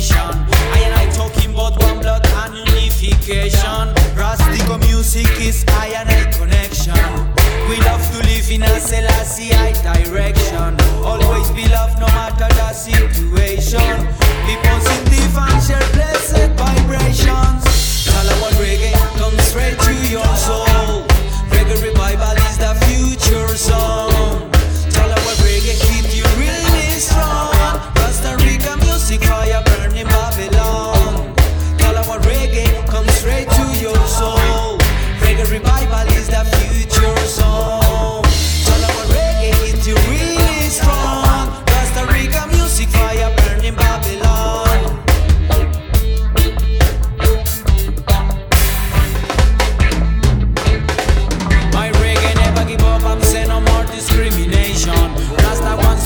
nation. I and I talking about one blood and unification. Rastico music is I and I connection.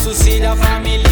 Auxílio Família.